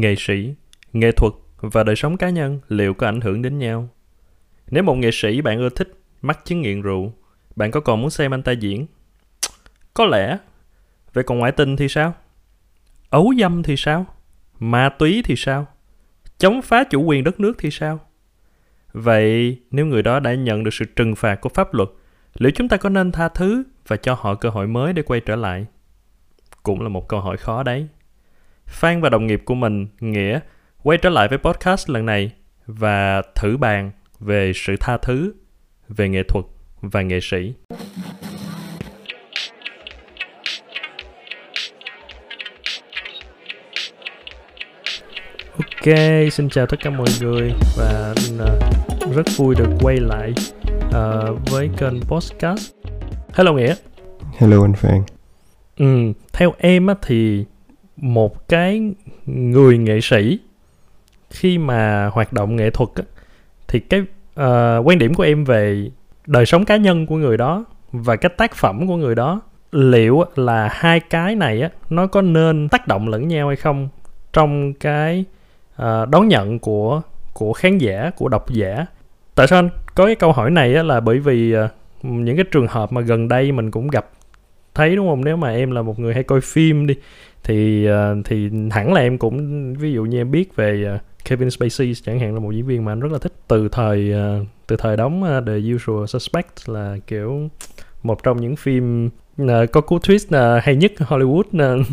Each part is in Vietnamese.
nghệ sĩ, nghệ thuật và đời sống cá nhân liệu có ảnh hưởng đến nhau? Nếu một nghệ sĩ bạn ưa thích mắc chứng nghiện rượu, bạn có còn muốn xem anh ta diễn? Có lẽ. Vậy còn ngoại tình thì sao? Ấu dâm thì sao? Ma túy thì sao? Chống phá chủ quyền đất nước thì sao? Vậy nếu người đó đã nhận được sự trừng phạt của pháp luật, liệu chúng ta có nên tha thứ và cho họ cơ hội mới để quay trở lại? Cũng là một câu hỏi khó đấy. Phan và đồng nghiệp của mình, Nghĩa, quay trở lại với podcast lần này và thử bàn về sự tha thứ, về nghệ thuật và nghệ sĩ. Ok, xin chào tất cả mọi người và uh, rất vui được quay lại uh, với kênh podcast. Hello Nghĩa. Hello anh Phan. Ừ, theo em á thì một cái người nghệ sĩ khi mà hoạt động nghệ thuật á, thì cái uh, quan điểm của em về đời sống cá nhân của người đó và cái tác phẩm của người đó liệu là hai cái này á nó có nên tác động lẫn nhau hay không trong cái uh, đón nhận của của khán giả của độc giả? Tại sao anh có cái câu hỏi này á là bởi vì uh, những cái trường hợp mà gần đây mình cũng gặp thấy đúng không? Nếu mà em là một người hay coi phim đi thì uh, thì hẳn là em cũng ví dụ như em biết về uh, Kevin Spacey chẳng hạn là một diễn viên mà anh rất là thích. Từ thời uh, từ thời đóng The Usual Suspect là kiểu một trong những phim có cú twist hay nhất Hollywood uh,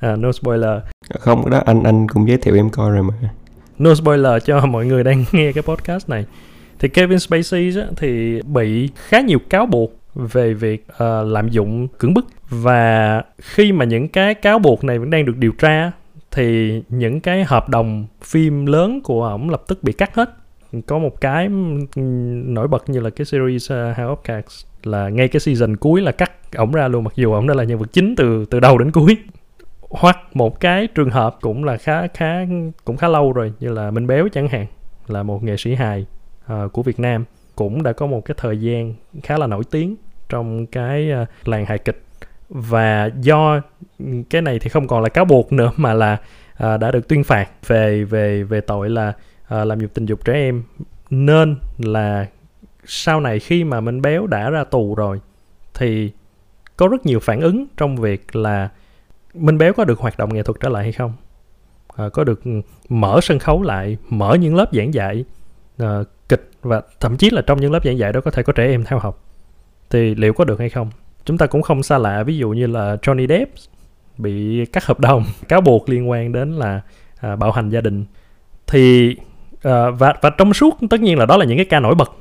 no spoiler. Không đó anh anh cũng giới thiệu em coi rồi mà. No spoiler cho mọi người đang nghe cái podcast này. Thì Kevin Spacey á, thì bị khá nhiều cáo buộc về việc uh, lạm dụng cưỡng bức. Và khi mà những cái cáo buộc này vẫn đang được điều tra thì những cái hợp đồng phim lớn của ổng lập tức bị cắt hết. Có một cái nổi bật như là cái series uh, House of Cards là ngay cái season cuối là cắt ổng ra luôn mặc dù ổng đã là nhân vật chính từ từ đầu đến cuối. Hoặc một cái trường hợp cũng là khá khá cũng khá lâu rồi như là Minh Béo chẳng hạn là một nghệ sĩ hài uh, của Việt Nam cũng đã có một cái thời gian khá là nổi tiếng trong cái ờ, làng hài kịch. Và do cái này thì không còn là cáo buộc nữa mà là à, đã được tuyên phạt về về về tội là à, làm nhục tình dục trẻ em. Nên là sau này khi mà Minh Béo đã ra tù rồi thì có rất nhiều phản ứng trong việc là Minh Béo có được hoạt động nghệ thuật trở lại hay không? À, có được ừ, mở sân khấu lại mở những lớp giảng dạy à, kịch và thậm chí là trong những lớp giảng dạy đó có thể có trẻ em theo học. Thì liệu có được hay không? Chúng ta cũng không xa lạ ví dụ như là Johnny Depp bị cắt hợp đồng cáo buộc liên quan đến là à, bạo hành gia đình. Thì à, và và trong suốt tất nhiên là đó là những cái ca nổi bật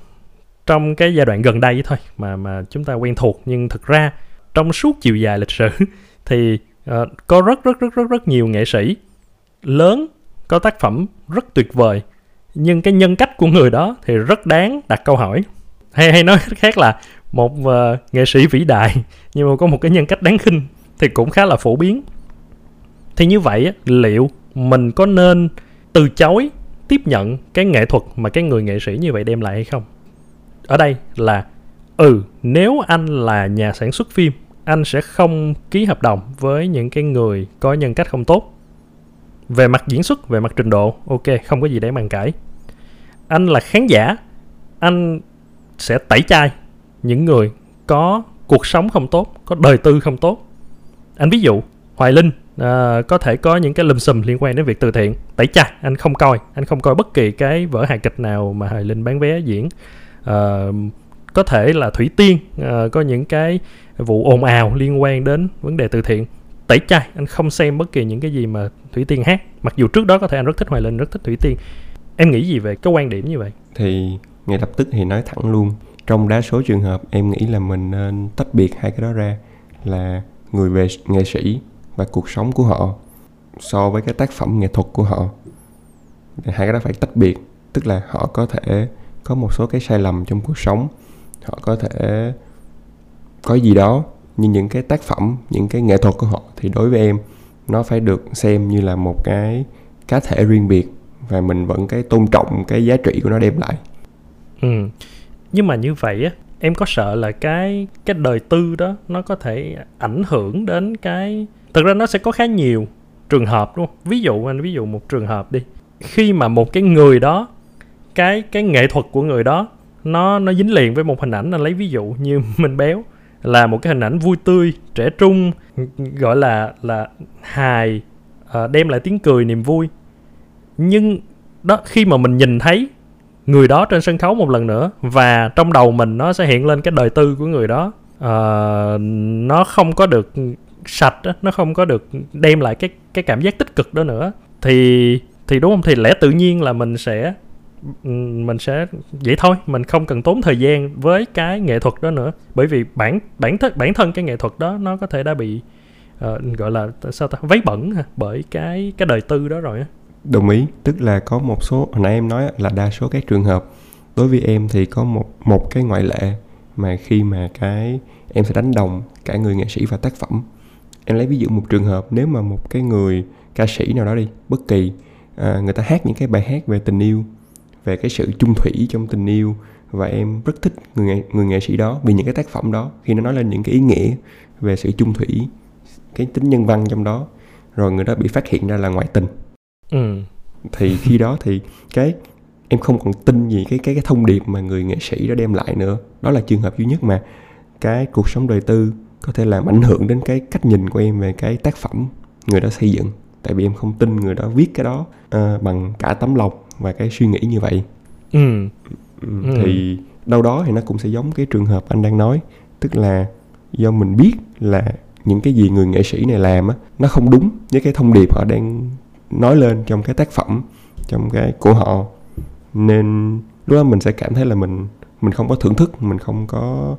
trong cái giai đoạn gần đây thôi mà mà chúng ta quen thuộc. Nhưng thực ra trong suốt chiều dài lịch sử thì à, có rất rất rất rất rất nhiều nghệ sĩ lớn có tác phẩm rất tuyệt vời nhưng cái nhân cách của người đó thì rất đáng đặt câu hỏi. Hay hay nói khác là một uh, nghệ sĩ vĩ đại nhưng mà có một cái nhân cách đáng khinh thì cũng khá là phổ biến. Thì như vậy liệu mình có nên từ chối tiếp nhận cái nghệ thuật mà cái người nghệ sĩ như vậy đem lại hay không? Ở đây là ừ nếu anh là nhà sản xuất phim anh sẽ không ký hợp đồng với những cái người có nhân cách không tốt về mặt diễn xuất về mặt trình độ ok không có gì để bàn cãi anh là khán giả anh sẽ tẩy chay những người có cuộc sống không tốt có đời tư không tốt. Anh ví dụ hoài linh à, có thể có những cái lùm xùm liên quan đến việc từ thiện tẩy chay anh không coi anh không coi bất kỳ cái vở hài kịch nào mà hoài linh bán vé diễn. À, có thể là thủy tiên à, có những cái vụ ồn ào liên quan đến vấn đề từ thiện tẩy chay, anh không xem bất kỳ những cái gì mà thủy tiên hát. Mặc dù trước đó có thể anh rất thích hoài linh, rất thích thủy tiên. Em nghĩ gì về cái quan điểm như vậy? Thì ngay lập tức thì nói thẳng luôn. Trong đa số trường hợp, em nghĩ là mình nên tách biệt hai cái đó ra là người về nghệ sĩ và cuộc sống của họ so với cái tác phẩm nghệ thuật của họ. Hai cái đó phải tách biệt, tức là họ có thể có một số cái sai lầm trong cuộc sống, họ có thể có gì đó nhưng những cái tác phẩm, những cái nghệ thuật của họ, thì đối với em, nó phải được xem như là một cái cá thể riêng biệt và mình vẫn cái tôn trọng cái giá trị của nó đem lại. Ừ. Nhưng mà như vậy á, em có sợ là cái cái đời tư đó nó có thể ảnh hưởng đến cái, thực ra nó sẽ có khá nhiều trường hợp, đúng không? Ví dụ anh, ví dụ một trường hợp đi. Khi mà một cái người đó, cái cái nghệ thuật của người đó, nó nó dính liền với một hình ảnh, anh lấy ví dụ như mình Béo là một cái hình ảnh vui tươi trẻ trung gọi là là hài uh, đem lại tiếng cười niềm vui. Nhưng đó khi mà mình nhìn thấy người đó trên sân khấu một lần nữa và trong đầu mình nó sẽ hiện lên cái đời tư của người đó uh, nó không có được sạch nó không có được đem lại cái cái cảm giác tích cực đó nữa. Thì thì đúng không? Thì lẽ tự nhiên là mình sẽ mình sẽ vậy thôi mình không cần tốn thời gian với cái nghệ thuật đó nữa. Bởi vì bản bản thân bản thân cái nghệ thuật đó nó có thể đã bị uh, gọi là sao ta váy bẩn ha bởi cái cái đời tư đó rồi á. Đồng ý. Tức là có một số hồi nãy em nói là đa số các trường hợp đối với em thì có một một cái ngoại lệ mà khi mà cái em sẽ đánh đồng cả người nghệ sĩ và tác phẩm. Em lấy ví dụ một trường hợp nếu mà một cái người ca sĩ nào đó đi bất kỳ à, người ta hát những cái bài hát về tình yêu về cái sự chung thủy trong tình yêu. Và em rất thích người nghệ, người nghệ sĩ đó vì những cái tác phẩm đó khi nó nói lên những cái ý nghĩa về sự chung thủy cái tính nhân văn trong đó rồi người đó bị phát hiện ra là ngoại tình. Ừ. thì khi đó thì cái em không còn tin gì cái cái cái thông điệp mà người nghệ sĩ đó đem lại nữa. Đó là trường hợp duy nhất mà cái cuộc sống đời tư có thể làm ảnh hưởng đến cái cách nhìn của em về cái tác phẩm người đó xây dựng. Tại vì em không tin người đó viết cái đó uh, bằng cả tấm lòng và cái suy nghĩ như vậy ừ. ừ. thì đâu đó thì nó cũng sẽ giống cái trường hợp anh đang nói tức là do mình biết là những cái gì người nghệ sĩ này làm á nó không đúng với cái thông điệp họ đang nói lên trong cái tác phẩm trong cái của họ nên lúc đó mình sẽ cảm thấy là mình mình không có thưởng thức mình không có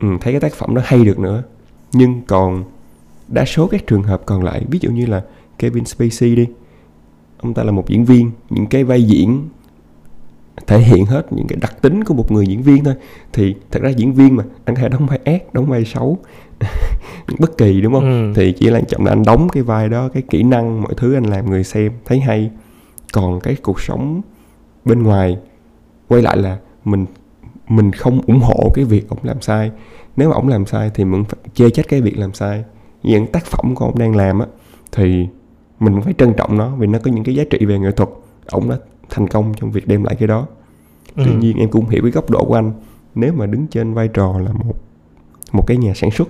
ừ, thấy cái tác phẩm đó hay được nữa nhưng còn đa số các trường hợp còn lại ví dụ như là Kevin Spacey đi ông ta là một diễn viên những cái vai diễn thể hiện hết những cái đặc tính của một người diễn viên thôi. Thì thật ra diễn viên mà anh có thể đóng vai ác đóng vai xấu bất kỳ đúng không? Ừ. thì chỉ là trọng là anh đóng cái vai đó cái kỹ năng mọi thứ anh làm người xem thấy hay. Còn cái cuộc sống bên ngoài quay lại là mình mình không ủng hộ cái việc ông làm sai. Nếu mà ông làm sai thì mình phải chê trách cái việc làm sai. Những tác phẩm của ông đang làm á thì mình phải trân trọng nó vì nó có những cái giá trị về nghệ thuật. Ông đã thành công trong việc đem lại cái đó. Ừ. tuy nhiên em cũng hiểu cái góc độ của anh. Nếu mà đứng trên vai trò là một một cái nhà sản xuất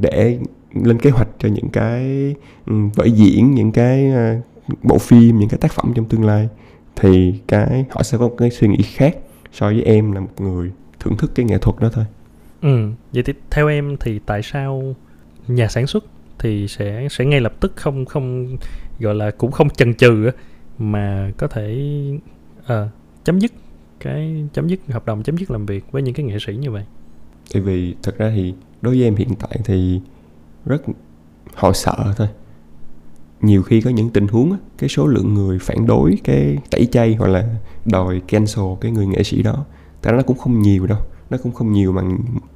để lên kế hoạch cho những cái ừ, vở diễn những cái ờ, bộ phim những cái tác phẩm trong tương lai thì cái họ sẽ có cái suy nghĩ khác so với em là một người thưởng thức cái nghệ thuật đó thôi. Ừ. Vậy thì theo em thì tại sao nhà sản xuất thì sẽ sẽ ngay lập tức không không gọi là cũng không chần chừ mà có thể à, chấm dứt cái chấm dứt hợp đồng chấm dứt làm việc với những cái nghệ sĩ như vậy. Tại vì thật ra thì đối với em hiện tại thì rất họ sợ thôi. Nhiều khi có những tình huống cái số lượng người phản đối cái tẩy chay hoặc là đòi cancel cái người nghệ sĩ đó tại nó cũng không nhiều đâu. Nó cũng không nhiều mà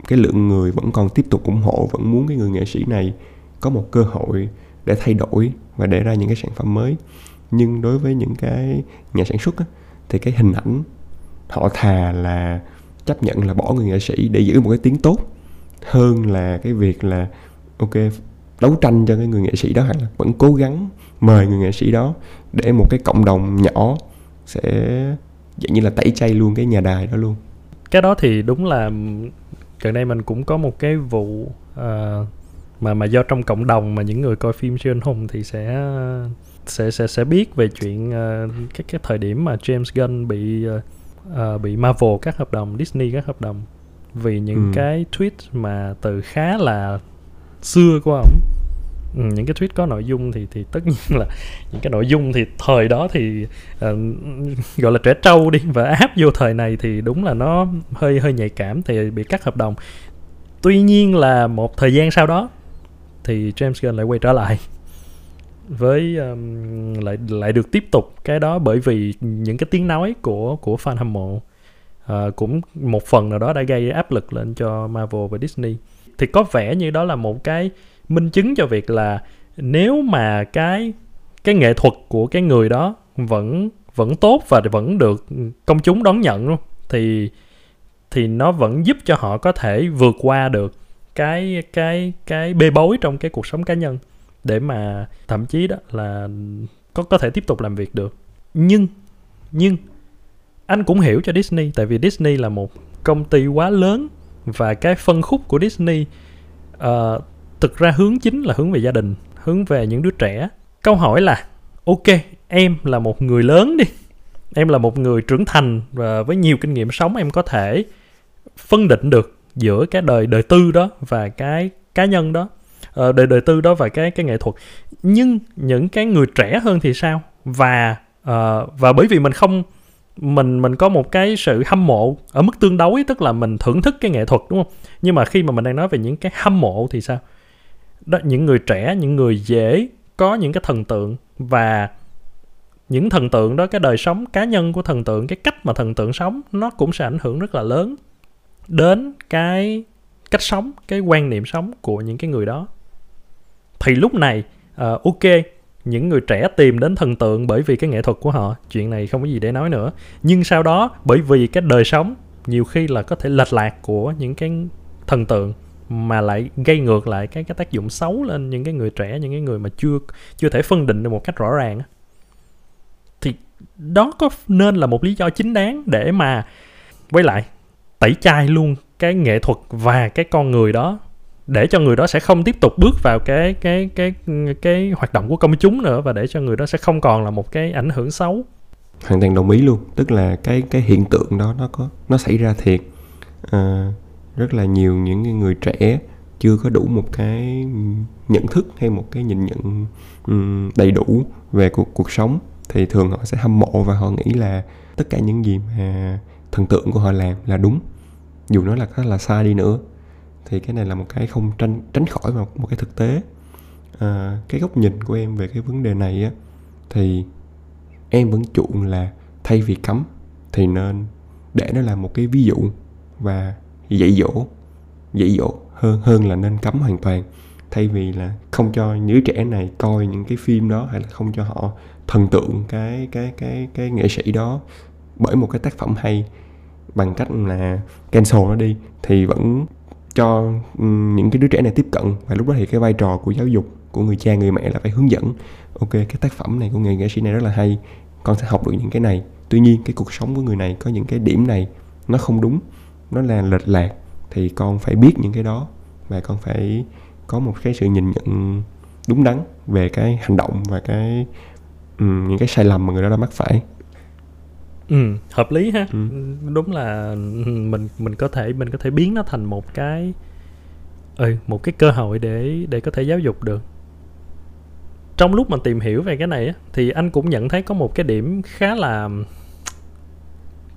cái lượng người vẫn còn tiếp tục ủng hộ vẫn muốn cái người nghệ sĩ này có một cơ hội để thay đổi và để ra những cái sản phẩm mới. Nhưng đối với những cái nhà sản xuất á, thì cái hình ảnh họ thà là chấp nhận là bỏ người nghệ sĩ để giữ một cái tiếng tốt hơn là cái việc là ok đấu tranh cho cái người nghệ sĩ đó hay là vẫn cố gắng mời người nghệ sĩ đó để một cái cộng đồng nhỏ sẽ dạng như là tẩy chay luôn cái nhà đài đó luôn. Cái đó thì đúng là gần đây mình cũng có một cái vụ uh, mà mà do trong cộng đồng mà những người coi phim siêu anh hùng thì sẽ sẽ sẽ sẽ biết về chuyện uh, cái cái thời điểm mà James Gunn bị uh, bị Marvel các hợp đồng Disney các hợp đồng. Vì những ừ. cái tweet mà từ khá là xưa của ổng. Ừ, những cái tweet có nội dung thì thì tất nhiên là những cái nội dung thì thời đó thì uh, gọi là trẻ trâu đi và áp vô thời này thì đúng là nó hơi hơi nhạy cảm thì bị cắt hợp đồng. Tuy nhiên là một thời gian sau đó thì James Gunn lại quay trở lại. Với um, lại lại được tiếp tục cái đó bởi vì những cái tiếng nói của của fan hâm mộ uh, cũng một phần nào đó đã gây áp lực lên cho Marvel và Disney. Thì có vẻ như đó là một cái minh chứng cho việc là nếu mà cái cái nghệ thuật của cái người đó vẫn vẫn tốt và vẫn được công chúng đón nhận luôn thì thì nó vẫn giúp cho họ có thể vượt qua được cái cái cái bê bối trong cái cuộc sống cá nhân để mà thậm chí đó là có có thể tiếp tục làm việc được. Nhưng nhưng anh cũng hiểu cho Disney tại vì Disney là một công ty quá lớn và cái phân khúc của Disney uh, thực ra hướng chính là hướng về gia đình hướng về những đứa trẻ. Câu hỏi là ok em là một người lớn đi em là một người trưởng thành và với nhiều kinh nghiệm sống em có thể phân định được giữa cái đời đời tư đó và cái cá nhân đó uh, đời đời tư đó và cái cái nghệ thuật. Nhưng những cái người trẻ hơn thì sao? Và uh, và bởi vì mình không mình mình có một cái sự hâm mộ ở mức tương đối tức là mình thưởng thức cái nghệ thuật đúng không? Nhưng mà khi mà mình đang nói về những cái hâm mộ thì sao? Đó những người trẻ những người dễ có những cái thần tượng và những thần tượng đó cái đời sống cá nhân của thần tượng cái cách mà thần tượng sống nó cũng sẽ ảnh hưởng rất là lớn đến cái cách sống cái quan niệm sống của những cái người đó. Thì lúc này uh, ok những người trẻ tìm đến thần tượng bởi vì cái nghệ thuật của họ chuyện này không có gì để nói nữa. Nhưng sau đó bởi vì cái đời sống nhiều khi là có thể lệch lạc của những cái thần tượng mà lại gây ngược lại cái cái tác dụng xấu lên những cái người trẻ những cái người mà chưa chưa thể phân định được một cách rõ ràng thì đó có nên là một lý do chính đáng để mà quay lại? Tẩy chay luôn cái nghệ thuật và cái con người đó để cho người đó sẽ không tiếp tục bước vào cái cái cái cái hoạt động của công chúng nữa và để cho người đó sẽ không còn là một cái ảnh hưởng xấu. Hoàn toàn đồng ý luôn tức là cái cái hiện tượng đó nó có nó xảy ra thiệt. À, rất là nhiều những người trẻ chưa có đủ một cái nhận thức hay một cái nhìn nhận um, đầy đủ về cuộc cuộc sống thì thường họ sẽ hâm mộ và họ nghĩ là tất cả những gì mà thần tượng của họ làm là đúng dù nó là là sai đi nữa thì cái này là một cái không tránh tránh khỏi một một cái thực tế. À, cái góc nhìn của em về cái vấn đề này á thì em vẫn chuộng là thay vì cấm thì nên để nó là một cái ví dụ và dạy dỗ dạy dỗ hơn hơn là nên cấm hoàn toàn. Thay vì là không cho những trẻ này coi những cái phim đó hay là không cho họ thần tượng cái cái cái cái nghệ sĩ đó bởi một cái tác phẩm hay bằng cách là cancel nó đi thì vẫn cho những cái đứa trẻ này tiếp cận. Và lúc đó thì cái vai trò của giáo dục của người cha người mẹ là phải hướng dẫn. Ok cái tác phẩm này của người nghệ sĩ này rất là hay con sẽ học được những cái này. Tuy nhiên cái cuộc sống của người này có những cái điểm này nó không đúng nó là lệch lạc thì con phải biết những cái đó. Và con phải có một cái sự nhìn nhận đúng đắn về cái hành động và cái um, những cái sai lầm mà người đó đã mắc phải ừ hợp lý ha. Ừ. đúng là mình mình có thể mình có thể biến nó thành một cái ừ một cái cơ hội để để có thể giáo dục được. Trong lúc mà tìm hiểu về cái này thì anh cũng nhận thấy có một cái điểm khá là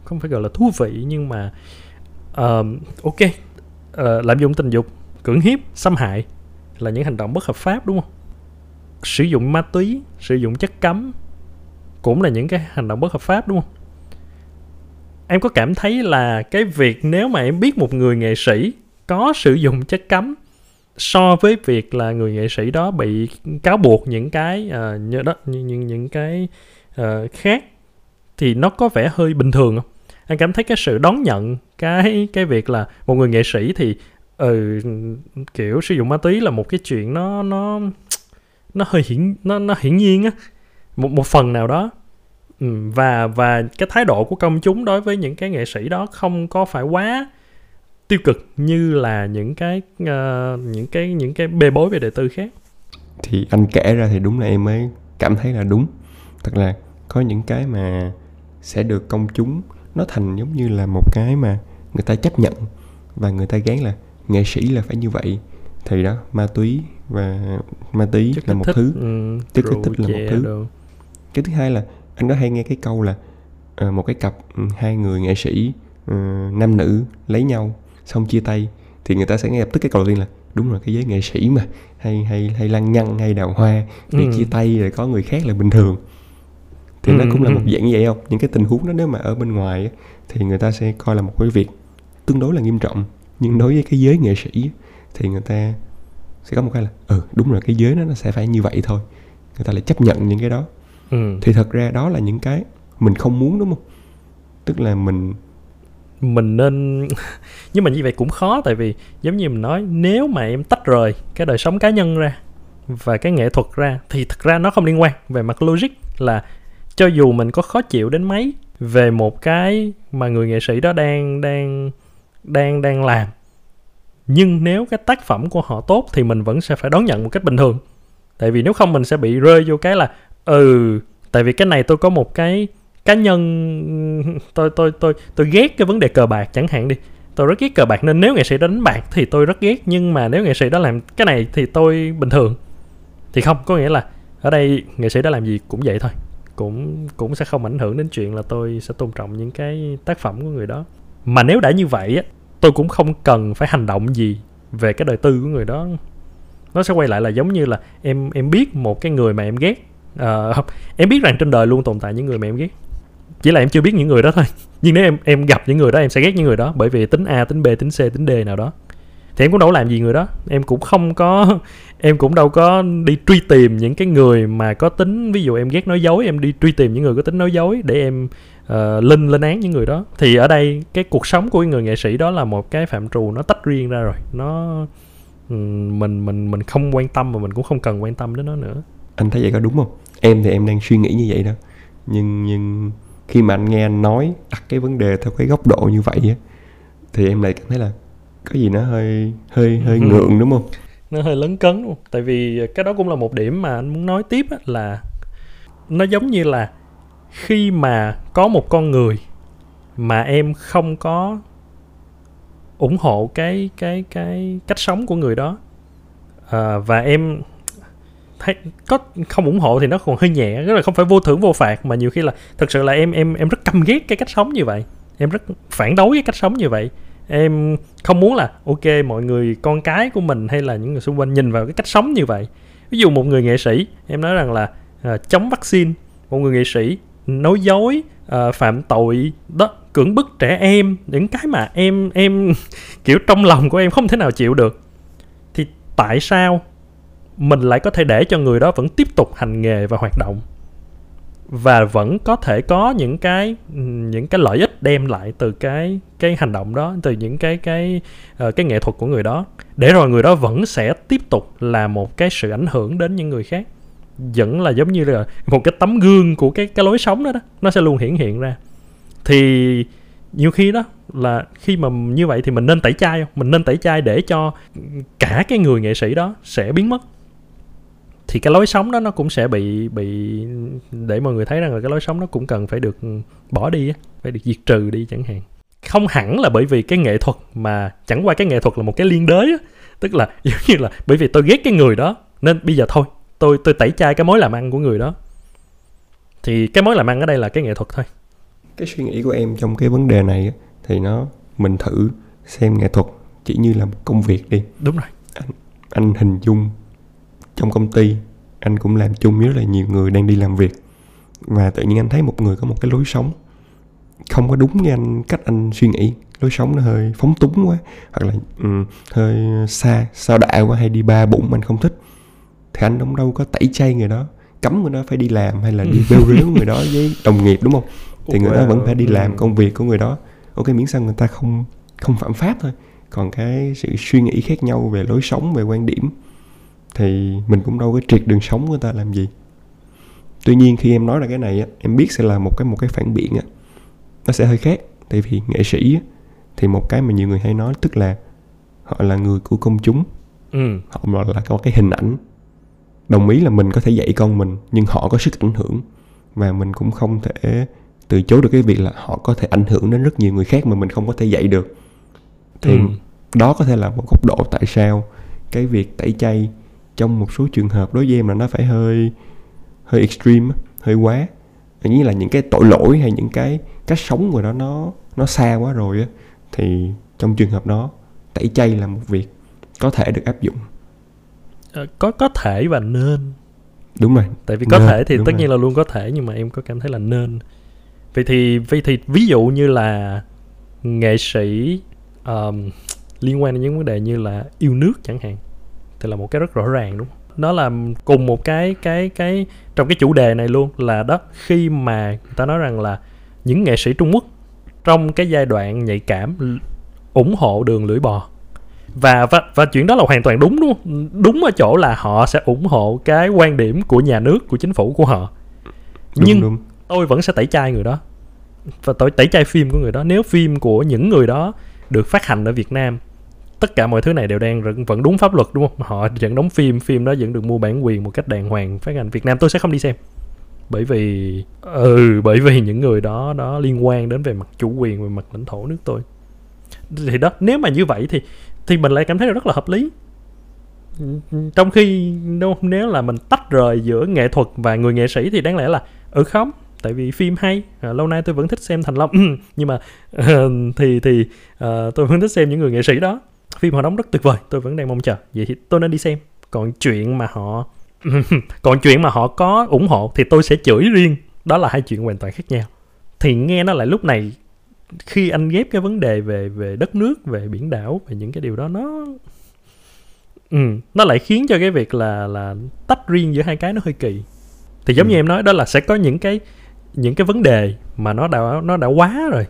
không phải gọi là thú vị nhưng mà uh, ok uh, lạm dụng tình dục cưỡng hiếp xâm hại là những hành động bất hợp pháp đúng không? Sử dụng ma túy sử dụng chất cấm cũng là những cái hành động bất hợp pháp đúng không em có cảm thấy là cái việc nếu mà em biết một người nghệ sĩ có sử dụng chất cấm so với việc là người nghệ sĩ đó bị cáo buộc những cái ờ, uh, như đó những những những cái uh, khác thì nó có vẻ hơi bình thường không? Anh cảm thấy cái sự đón nhận cái cái việc là một người nghệ sĩ thì ừ, kiểu sử dụng ma túy là một cái chuyện nó nó nó hơi hiển nó nó hiển nhiên á. Một một phần nào đó ừ, và và cái thái độ của công chúng đối với những cái nghệ sĩ đó không có phải quá tiêu cực như là những cái uh, những cái những cái bê bối về đời tư khác. Thì anh kể ra thì đúng là em mới cảm thấy là đúng. Thật là có những cái mà sẽ được công chúng nó thành giống như là một cái mà người ta chấp nhận và người ta gán là nghệ sĩ là phải như vậy. Thì đó ma túy và ma túy chất là một thích, thứ. ừ, chất kích thích là một thứ. đồ. cái thứ hai là anh có hay nghe cái câu là uh, một cái cặp um, hai người nghệ sĩ uh, nam nữ lấy nhau xong chia tay thì người ta sẽ nghe lập tức cái câu đầu tiên là đúng rồi cái giới nghệ sĩ mà hay hay hay lăng nhăng hay đào hoa thì ừ. chia tay rồi có người khác là bình thường. Thì ừ, nó cũng là một dạng như vậy không? Những cái tình huống đó nếu mà ở bên ngoài thì người ta sẽ coi là một cái việc tương đối là nghiêm trọng. Nhưng đối với cái giới nghệ sĩ thì người ta sẽ có một cái là ừ đúng rồi cái giới nó nó sẽ phải như vậy thôi. Người ta lại chấp nhận những cái đó ừ. thì thật ra đó là những cái mình không muốn đúng không? Tức là mình mình nên nhưng mà như vậy cũng khó tại vì giống như mình nói nếu mà em tách rời cái đời sống cá nhân ra và cái nghệ thuật ra thì thực ra nó không liên quan. Về mặt logic là cho dù mình có khó chịu đến mấy về một cái mà người nghệ sĩ đó đang đang đang đang làm nhưng nếu cái tác phẩm của họ tốt thì mình vẫn sẽ phải đón nhận một cách bình thường. Tại vì nếu không mình sẽ bị rơi vô cái là ừ tại vì cái này tôi có một cái cá nhân, tôi tôi tôi tôi ghét cái vấn đề cờ bạc chẳng hạn đi. Tôi rất ghét cờ bạc nên nếu nghệ sĩ đánh bạc thì tôi rất ghét, nhưng mà nếu nghệ sĩ đó làm cái này thì tôi bình thường. Thì không, có nghĩa là ở đây nghệ sĩ đã làm gì cũng vậy thôi. Cũng cũng sẽ không ảnh hưởng đến chuyện là tôi sẽ tôn trọng những cái tác phẩm của người đó. Mà nếu đã như vậy á, tôi cũng không cần phải hành động gì về cái đời tư của người đó. Nó sẽ quay lại là giống như là em em biết một cái người mà em ghét uh, em biết rằng trên đời luôn tồn tại những người mà em ghét. Chỉ là em chưa biết những người đó thôi. Nhưng nếu em em gặp những người đó em sẽ ghét những người đó bởi vì tính a tính b tính c tính d nào đó. Thì em cũng đâu làm gì người đó. Em cũng không có em cũng đâu có đi truy tìm những cái người mà có tính ví dụ em ghét nói dối em đi truy tìm những người có tính nói dối để em ờ, uh, linh lên án những người đó. Thì ở đây cái cuộc sống của người nghệ sĩ đó là một cái phạm trù nó tách riêng ra rồi. Nó mình mình mình không quan tâm và mình cũng không cần quan tâm đến nó nữa. Anh thấy vậy có đúng không? Em thì em đang suy nghĩ như vậy đó. Nhưng nhưng khi mà anh nghe anh nói đặt cái vấn đề theo cái góc độ như vậy á thì em lại cảm thấy là có gì nó hơi hơi hơi ừ. ngượng đúng không? Nó hơi lấn cấn luôn tại vì cái đó cũng là một điểm mà anh muốn nói tiếp á, là nó giống như là khi mà có một con người mà em không có ủng hộ cái cái cái cách sống của người đó à, và em hay có không ủng hộ thì nó còn hơi nhẹ rất là không phải vô thưởng vô phạt mà nhiều khi là thực sự là em em em rất căm ghét cái cách sống như vậy. Em rất phản đối cái cách sống như vậy. Em không muốn là ok mọi người con cái của mình hay là những người xung quanh nhìn vào cái cách sống như vậy. Ví dụ một người nghệ sĩ em nói rằng là uh, chống vaccine. Một người nghệ sĩ nói dối uh, phạm tội đó cưỡng bức trẻ em những cái mà em em kiểu trong lòng của em không thể nào chịu được. Thì tại sao mình lại có thể để cho người đó vẫn tiếp tục hành nghề và hoạt động. Và vẫn có thể có những cái những cái lợi ích đem lại từ cái cái hành động đó, từ những cái cái ờ, cái nghệ thuật của người đó. Để rồi người đó vẫn sẽ tiếp tục là một cái sự ảnh hưởng đến những người khác. Vẫn là giống như là một cái tấm gương của cái cái lối sống đó đó, nó sẽ luôn hiển hiện ra. Thì nhiều khi đó là khi mà như vậy thì mình nên tẩy chay không? Mình nên tẩy chay để cho cả cái người nghệ sĩ đó sẽ biến mất thì cái lối sống đó nó cũng sẽ bị bị để mọi người thấy rằng là cái lối sống nó cũng cần phải được bỏ đi phải được diệt trừ đi chẳng hạn. Không hẳn là bởi vì cái nghệ thuật mà chẳng qua cái nghệ thuật là một cái liên đới á tức là giống như là bởi vì tôi ghét cái người đó nên bây giờ thôi tôi tôi tẩy chay cái mối làm ăn của người đó. Thì cái mối làm ăn ở đây là cái nghệ thuật thôi. Cái suy nghĩ của em trong cái vấn đề này thì nó mình thử xem nghệ thuật chỉ như là một công việc đi. Đúng rồi. Anh, anh hình dung trong công ty anh cũng làm chung với rất là nhiều người đang đi làm việc. Và tự nhiên anh thấy một người có một cái lối sống không có đúng với anh cách anh suy nghĩ. Lối sống nó hơi phóng túng quá hoặc là um, hơi xa sao đạ quá hay đi ba bụng anh không thích. Thì anh cũng đâu có tẩy chay người đó cấm người đó phải đi làm hay là đi bêu rếu người đó với đồng nghiệp đúng không? Thì người đó vẫn phải đi làm công việc của người đó. Ok miễn sao người ta không không phạm pháp thôi. Còn cái sự suy nghĩ khác nhau về lối sống về quan điểm thì mình cũng đâu có triệt đường sống người ta làm gì. Tuy nhiên khi em nói ra cái này á em biết sẽ là một cái một cái phản biện á. Nó sẽ hơi khác tại vì nghệ sĩ á, thì một cái mà nhiều người hay nói tức là họ là người của công chúng. Ừ. họ là có cái hình ảnh. Đồng ý là mình có thể dạy con mình nhưng họ có sức ảnh hưởng. Và mình cũng không thể từ chối được cái việc là họ có thể ảnh hưởng đến rất nhiều người khác mà mình không có thể dạy được. Thì ừ. đó có thể là một góc độ tại sao cái việc tẩy chay trong một số trường hợp đối với em là nó phải hơi hơi extreme hơi quá. Như là những cái tội lỗi hay những cái cách sống của nó nó nó xa quá rồi á thì trong trường hợp đó tẩy chay là một việc có thể được áp dụng. À, có có thể và nên. Đúng rồi. Tại vì có nên, thể thì tất rồi. nhiên là luôn có thể nhưng mà em có cảm thấy là nên. Vậy thì vậy thì ví dụ như là nghệ sĩ um, liên quan đến những vấn đề như là yêu nước chẳng hạn thì là một cái rất rõ ràng đúng không? Nó là cùng một cái cái cái trong cái chủ đề này luôn là đó khi mà người ta nói rằng là những nghệ sĩ Trung Quốc trong cái giai đoạn nhạy cảm ủng hộ đường lưỡi bò. Và và và chuyện đó là hoàn toàn đúng đúng không? Đúng ở chỗ là họ sẽ ủng hộ cái quan điểm của nhà nước của chính phủ của họ. Đúng, nhưng đúng. tôi vẫn sẽ tẩy chay người đó. Và tôi tẩy chay phim của người đó. Nếu phim của những người đó được phát hành ở Việt Nam tất cả mọi thứ này đều đang vẫn đúng pháp luật đúng không? Họ vẫn đóng phim phim đó vẫn được mua bản quyền một cách đàng hoàng phát hành Việt Nam. Tôi sẽ không đi xem. Bởi vì ừ bởi vì những người đó đó liên quan đến về mặt chủ quyền về mặt lãnh thổ nước tôi. Thì đó nếu mà như vậy thì thì mình lại cảm thấy rất là hợp lý. Trong khi nếu là mình tách rời giữa nghệ thuật và người nghệ sĩ thì đáng lẽ là ừ không tại vì phim hay à, lâu nay tôi vẫn thích xem thành long. Nhưng mà uh, thì thì uh, tôi vẫn thích xem những người nghệ sĩ đó phim họ đóng rất tuyệt vời tôi vẫn đang mong chờ. Vậy thì tôi nên đi xem. Còn chuyện mà họ còn chuyện mà họ có ủng hộ thì tôi sẽ chửi riêng. Đó là hai chuyện hoàn toàn khác nhau. Thì nghe nó lại lúc này khi anh ghép cái vấn đề về về đất nước về biển đảo về những cái điều đó nó ừ, nó lại khiến cho cái việc là là tách riêng giữa hai cái nó hơi kỳ. Thì giống ừ. như em nói đó là sẽ có những cái những cái vấn đề mà nó đã nó đã quá rồi.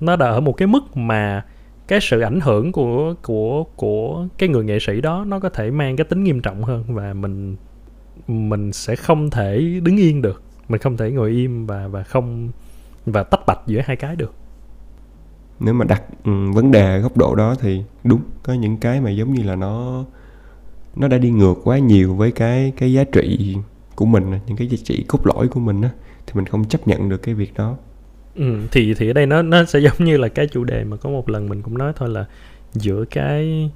Nó đã ở một cái mức mà cái sự ảnh hưởng của của của cái người nghệ sĩ đó nó có thể mang cái tính nghiêm trọng hơn và mình mình sẽ không thể đứng yên được. Mình không thể ngồi im và và không và tách bạch giữa hai cái được. Nếu mà đặt um, vấn đề góc độ đó thì đúng có những cái mà giống như là nó nó đã đi ngược quá nhiều với cái cái giá trị của mình những cái giá trị cốt lõi của mình á thì mình không chấp nhận được cái việc đó ừ, thì thì ở đây nó nó sẽ giống như là cái chủ đề mà có một lần mình cũng nói thôi là giữa cái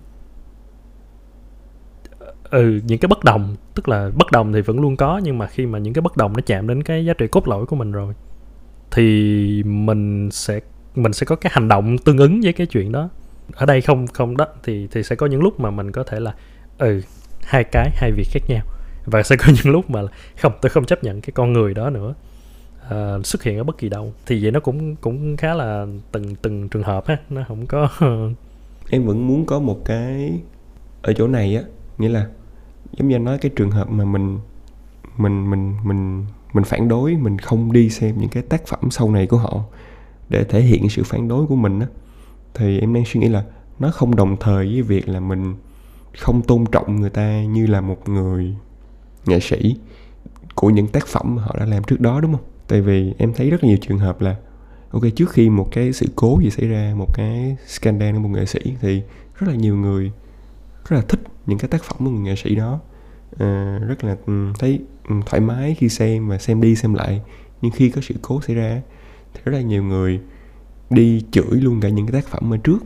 ừ những cái bất đồng tức là bất đồng thì vẫn luôn có nhưng mà khi mà những cái bất đồng nó chạm đến cái giá trị cốt lõi của mình rồi thì mình sẽ mình sẽ có cái hành động tương ứng với cái chuyện đó. Ở đây không không đó thì thì sẽ có những lúc mà mình có thể là ừ hai cái hai việc khác nhau và sẽ có những lúc mà không tôi không chấp nhận cái con người đó nữa uh, xuất hiện ở bất kỳ đâu. Thì vậy nó cũng cũng khá là từng từng trường hợp ha nó không có em vẫn muốn có một cái ở chỗ này á nghĩa là giống như anh nói cái trường hợp mà mình mình mình mình mình phản đối mình không đi xem những cái tác phẩm sau này của họ để thể hiện sự phản đối của mình á thì em đang suy nghĩ là nó không đồng thời với việc là mình không tôn trọng người ta như là một người nghệ sĩ của những tác phẩm mà họ đã làm trước đó đúng không? Tại vì em thấy rất là nhiều trường hợp là ok trước khi một cái sự cố gì xảy ra một cái scandal của một nghệ sĩ thì rất là nhiều người rất là thích những cái tác phẩm của người nghệ sĩ đó. À, rất là ừ, thấy ừ, thoải mái khi xem và xem đi xem lại. Nhưng khi có sự cố xảy ra thì rất là nhiều người đi chửi luôn cả những cái tác phẩm ở trước.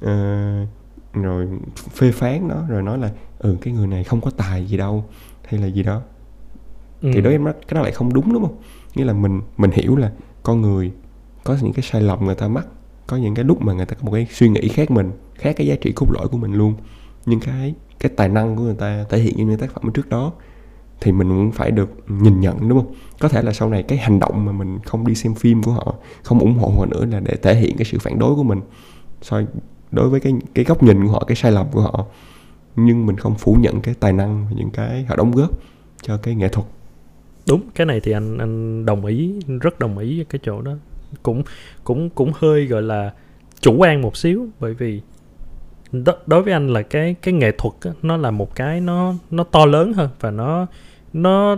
À, rồi phê phán nó rồi nói là ừ cái người này không có tài gì đâu hay là gì đó. Ừ. thì đối với em cái đó lại không đúng đúng không nghĩa là mình mình hiểu là con người có những cái sai lầm người ta mắc, có những cái lúc mà người ta có một cái suy nghĩ khác mình, khác cái giá trị cốt lõi của mình luôn. Nhưng cái cái tài năng của người ta thể hiện trong những tác phẩm trước đó thì mình cũng phải được nhìn nhận, đúng không? Có thể là sau này cái hành động mà mình không đi xem phim của họ, không ủng hộ họ nữa là để thể hiện cái sự phản đối của mình. Soi đối với cái cái góc nhìn của họ, cái sai lầm của họ. Nhưng mình không phủ nhận cái tài năng và những cái họ đóng góp cho cái nghệ thuật đúng cái này thì anh anh đồng ý rất đồng ý cái chỗ đó. Cũng cũng cũng hơi gọi là chủ quan một xíu bởi vì đó, đối với anh là cái cái nghệ thuật á, nó là một cái nó nó to lớn hơn và nó nó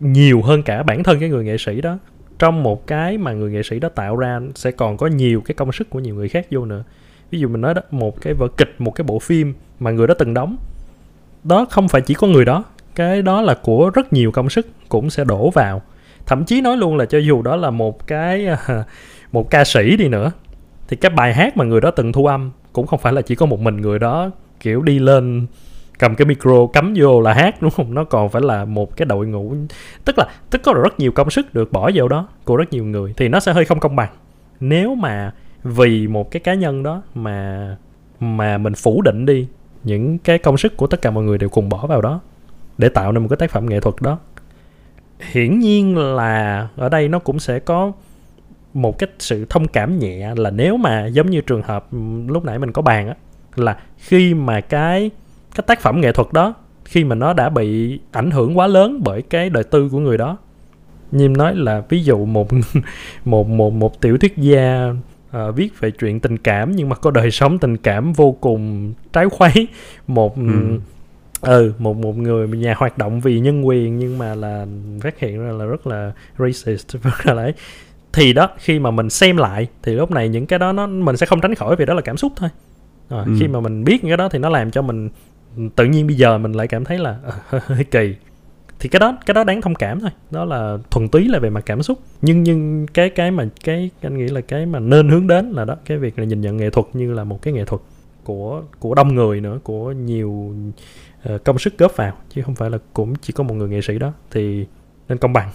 nhiều hơn cả bản thân cái người nghệ sĩ đó. Trong một cái mà người nghệ sĩ đó tạo ra sẽ còn có nhiều cái công sức của nhiều người khác vô nữa. Ví dụ mình nói đó một cái vở kịch một cái bộ phim mà người đó từng đóng đó không phải chỉ có người đó cái đó là của rất nhiều công sức cũng sẽ đổ vào. Thậm chí nói luôn là cho dù đó là một cái à, một ca sĩ đi nữa, thì cái bài hát mà người đó từng thu âm cũng không phải là chỉ có một mình người đó, kiểu, đi lên, cầm cái micro cắm vô là hát, đúng không? Nó còn phải là một cái đội ngũ, tức là, tức có rất nhiều công sức được bỏ vào đó của rất nhiều người, thì nó sẽ hơi không công bằng. Nếu mà vì một cái cá nhân đó mà mà mình phủ định đi, những cái công sức của tất cả mọi người đều cùng bỏ vào đó để tạo nên một cái tác phẩm nghệ thuật đó hiển nhiên là ở đây nó cũng sẽ có một cái sự thông cảm nhẹ là nếu mà giống như trường hợp lúc nãy mình có bàn á là khi mà cái cái tác phẩm nghệ thuật đó khi mà nó đã bị ảnh hưởng quá lớn bởi cái đời tư của người đó như nói là ví dụ một một một một tiểu thuyết gia uh, viết về chuyện tình cảm nhưng mà có đời sống tình cảm vô cùng trái khuấy một ừ ừ một một người nhà hoạt động vì nhân quyền nhưng mà là phát hiện ra là rất là racist rất là đấy. Thì đó khi mà mình xem lại thì lúc này những cái đó nó mình sẽ không tránh khỏi vì đó là cảm xúc thôi. À, ừ. khi mà mình biết cái đó thì nó làm cho mình tự nhiên bây giờ mình lại cảm thấy là uh, hơi kỳ. Thì cái đó cái đó đáng thông cảm thôi. Đó là thuần túy là về mặt cảm xúc. Nhưng nhưng cái cái mà cái anh nghĩ là cái mà nên hướng đến là đó cái việc là nhìn nhận nghệ thuật như là một cái nghệ thuật của của đông người nữa của nhiều uh, công sức góp vào chứ không phải là cũng chỉ có một người nghệ sĩ đó thì nên công bằng.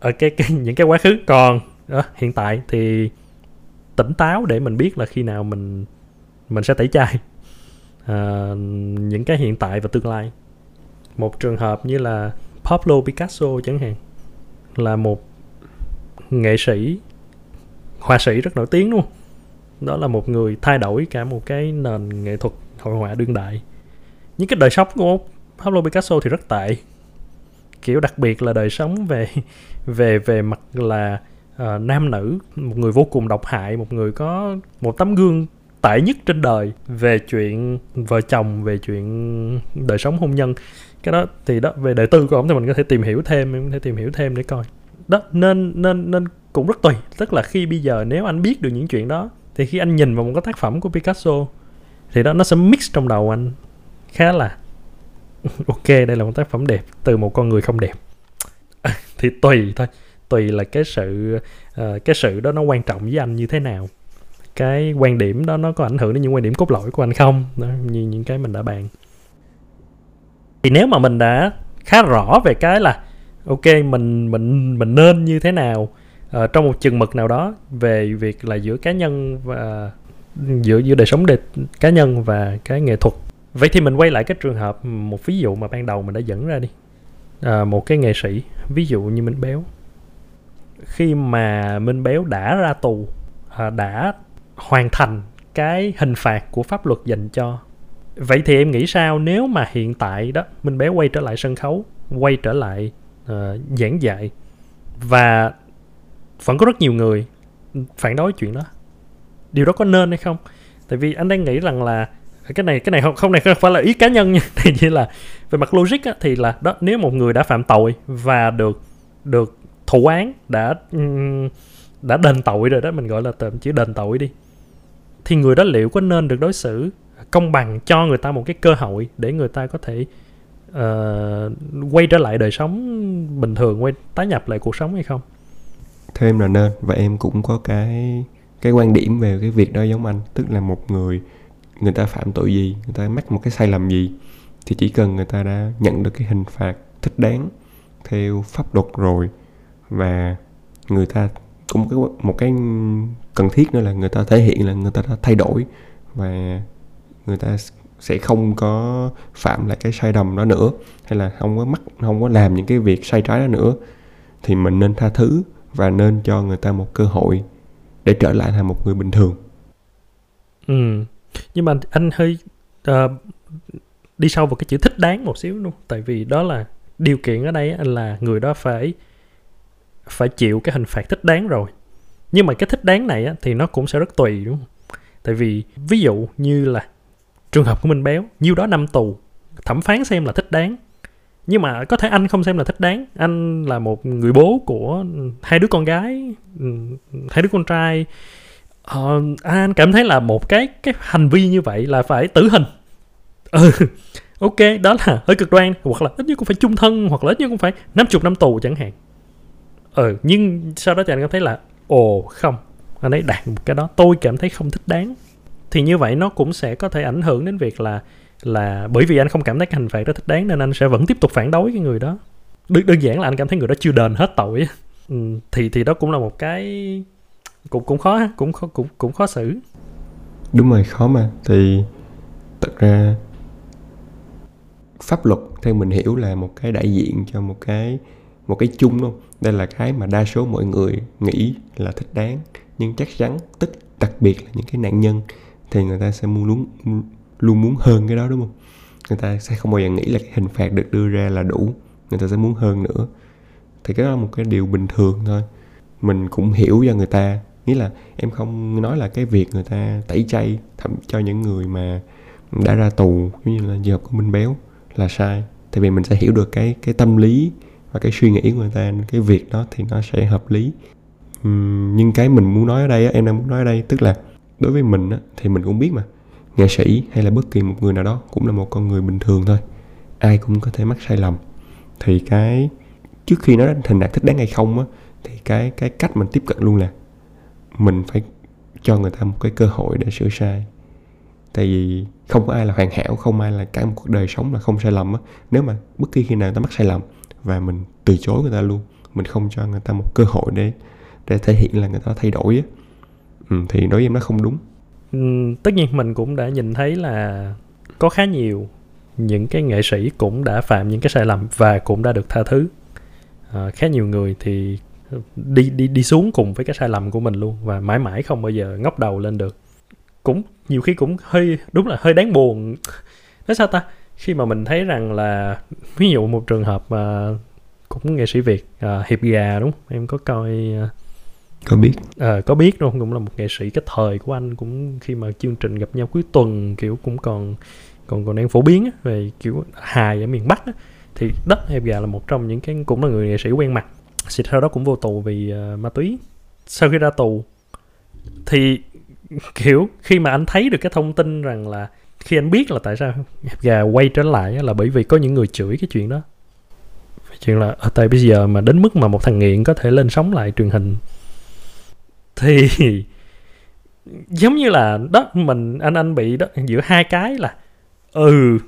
Ở cái, cái những cái quá khứ còn đó, hiện tại thì tỉnh táo để mình biết là khi nào mình mình sẽ tẩy chay. À, những cái hiện tại và tương lai. Một trường hợp như là Pablo Picasso chẳng hạn là một nghệ sĩ họa sĩ rất nổi tiếng luôn. Đó là một người thay đổi cả một cái nền nghệ thuật hội họa đương đại những cái đời sống của Pablo Picasso thì rất tệ. Kiểu đặc biệt là đời sống về về về mặt là uh, nam nữ một người vô cùng độc hại một người có một tấm gương tệ nhất trên đời về chuyện vợ chồng về chuyện đời sống hôn nhân. Cái đó thì đó về đời tư của ông thì mình có thể tìm hiểu thêm mình có thể tìm hiểu thêm để coi. Đó nên nên nên cũng rất tùy. Tức là khi bây giờ nếu anh biết được những chuyện đó thì khi anh nhìn vào một cái tác phẩm của Picasso thì đó nó sẽ mix trong đầu anh khá là ok đây là một tác phẩm đẹp từ một con người không đẹp. Thì tùy thôi tùy là cái sự uh, cái sự đó nó quan trọng với anh như thế nào. Cái quan điểm đó nó có ảnh hưởng đến những quan điểm cốt lõi của anh không? Đó, như những cái mình đã bàn. Thì nếu mà mình đã khá rõ về cái là ok mình mình mình nên như thế nào uh, trong một chừng mực nào đó về việc là giữa cá nhân và giữa giữa đời sống đề, cá nhân và cái nghệ thuật vậy thì mình quay lại cái trường hợp một ví dụ mà ban đầu mình đã dẫn ra đi. À, một cái nghệ sĩ ví dụ như minh béo. Khi mà minh béo đã ra tù à, đã hoàn thành cái hình phạt của pháp luật dành cho. Vậy thì em nghĩ sao nếu mà hiện tại đó minh béo quay trở lại sân khấu quay trở lại uh, giảng dạy và vẫn có rất nhiều người phản đối chuyện đó? Điều đó có nên hay không? Tại vì anh đang nghĩ rằng là cái này cái này không không này không phải là ý cá nhân nha. Này chỉ là về mặt logic á, thì là đó nếu một người đã phạm tội và được được thụ án đã đã đền tội rồi đó mình gọi là tạm chỉ đền tội đi thì người đó liệu có nên được đối xử công bằng cho người ta một cái cơ hội để người ta có thể uh, quay trở lại đời sống bình thường quay tái nhập lại cuộc sống hay không? Thêm là nên và em cũng có cái cái quan điểm về cái việc đó giống anh. Tức là một người người ta phạm tội gì, người ta mắc một cái sai lầm gì, thì chỉ cần người ta đã nhận được cái hình phạt thích đáng theo pháp luật rồi và người ta cũng có một cái cần thiết nữa là người ta thể hiện là người ta đã thay đổi và người ta sẽ không có phạm lại cái sai lầm đó nữa hay là không có mắc, không có làm những cái việc sai trái đó nữa, thì mình nên tha thứ và nên cho người ta một cơ hội để trở lại thành một người bình thường. Ừ nhưng mà anh hơi uh, đi sâu vào cái chữ thích đáng một xíu luôn tại vì đó là điều kiện ở đây là người đó phải phải chịu cái hình phạt thích đáng rồi. Nhưng mà cái thích đáng này á, thì nó cũng sẽ rất tùy đúng không? Tại vì ví dụ như là trường hợp của minh béo nhiêu đó năm tù thẩm phán xem là thích đáng. Nhưng mà có thể anh không xem là thích đáng. Anh là một người bố của hai đứa con gái ừ, hai đứa con trai ờ, anh cảm thấy là một cái cái hành vi như vậy là phải tử hình. Ừ ok đó là hơi cực đoan hoặc là ít nhất cũng phải chung thân hoặc là ít nhất cũng phải năm chục năm tù chẳng hạn. Ừ nhưng sau đó thì anh cảm thấy là ồ không anh ấy đạt một cái đó tôi cảm thấy không thích đáng. Thì như vậy nó cũng sẽ có thể ảnh hưởng đến việc là là bởi vì anh không cảm thấy cái hành phạt đó thích đáng nên anh sẽ vẫn tiếp tục phản đối cái người đó. Đơn, đơn giản là anh cảm thấy người đó chưa đền hết tội ừ, thì thì đó cũng là một cái cũng cũng khó cũng khó, cũng cũng khó xử. Đúng rồi, khó mà. Thì thật ra pháp luật theo mình hiểu là một cái đại diện cho một cái một cái chung luôn đây là cái mà đa số mọi người nghĩ là thích đáng. Nhưng chắc chắn tất đặc biệt là những cái nạn nhân thì người ta sẽ muốn luôn luôn muốn hơn cái đó, đúng không? Người ta sẽ không bao giờ nghĩ là cái hình phạt được đưa ra là đủ. Người ta sẽ muốn hơn nữa. Thì cái đó là một cái điều bình thường thôi. Mình cũng hiểu cho người ta nghĩa là em không nói là cái việc người ta tẩy chay thậm cho những người mà đã ra tù giống như là trường hợp của Minh Béo là sai. Tại vì mình sẽ hiểu được cái cái tâm lý và cái suy nghĩ của người ta cái việc đó thì nó sẽ hợp lý. Uhm, nhưng cái mình muốn nói ở đây em đang muốn nói ở đây tức là đối với mình thì mình cũng biết mà. Nghệ sĩ hay là bất kỳ một người nào đó cũng là một con người bình thường thôi. Ai cũng có thể mắc sai lầm. Thì cái trước khi nó thành đạt thích đáng hay không á thì cái cái cách mình tiếp cận luôn là mình phải cho người ta một cái cơ hội để sửa sai. Tại vì không có ai là hoàn hảo không ai là cả một cuộc đời sống là không sai lầm á. Nếu mà bất kỳ khi nào người ta mắc sai lầm và mình từ chối người ta luôn mình không cho người ta một cơ hội để để thể hiện là người ta thay đổi á ừ, thì đối với em nó không đúng. Ừ, tất nhiên mình cũng đã nhìn thấy là có khá nhiều những cái nghệ sĩ cũng đã phạm những cái sai lầm và cũng đã được tha thứ. À, khá nhiều người thì đi đi đi xuống cùng với cái sai lầm của mình luôn và mãi mãi không bao giờ ngóc đầu lên được. Cũng nhiều khi cũng hơi đúng là hơi đáng buồn. Nói sao ta? Khi mà mình thấy rằng là ví dụ một trường hợp mà cũng nghệ sĩ việt à, hiệp gà đúng em có coi có biết. À, có biết đúng không cũng là một nghệ sĩ cái thời của anh cũng khi mà chương trình gặp nhau cuối tuần kiểu cũng còn còn còn đang phổ biến á, về kiểu hài ở miền bắc á, thì đất hiệp gà là một trong những cái cũng là người nghệ sĩ quen mặt thì sau đó cũng vô tù vì uh, ma túy. Sau khi ra tù thì kiểu khi mà anh thấy được cái thông tin rằng là khi anh biết là tại sao gà quay trở lại là bởi vì có những người chửi cái chuyện đó. Chuyện là ở tại bây giờ mà đến mức mà một thằng nghiện có thể lên sóng lại truyền hình? Thì giống như là đó mình anh anh bị đó giữa hai cái là ừ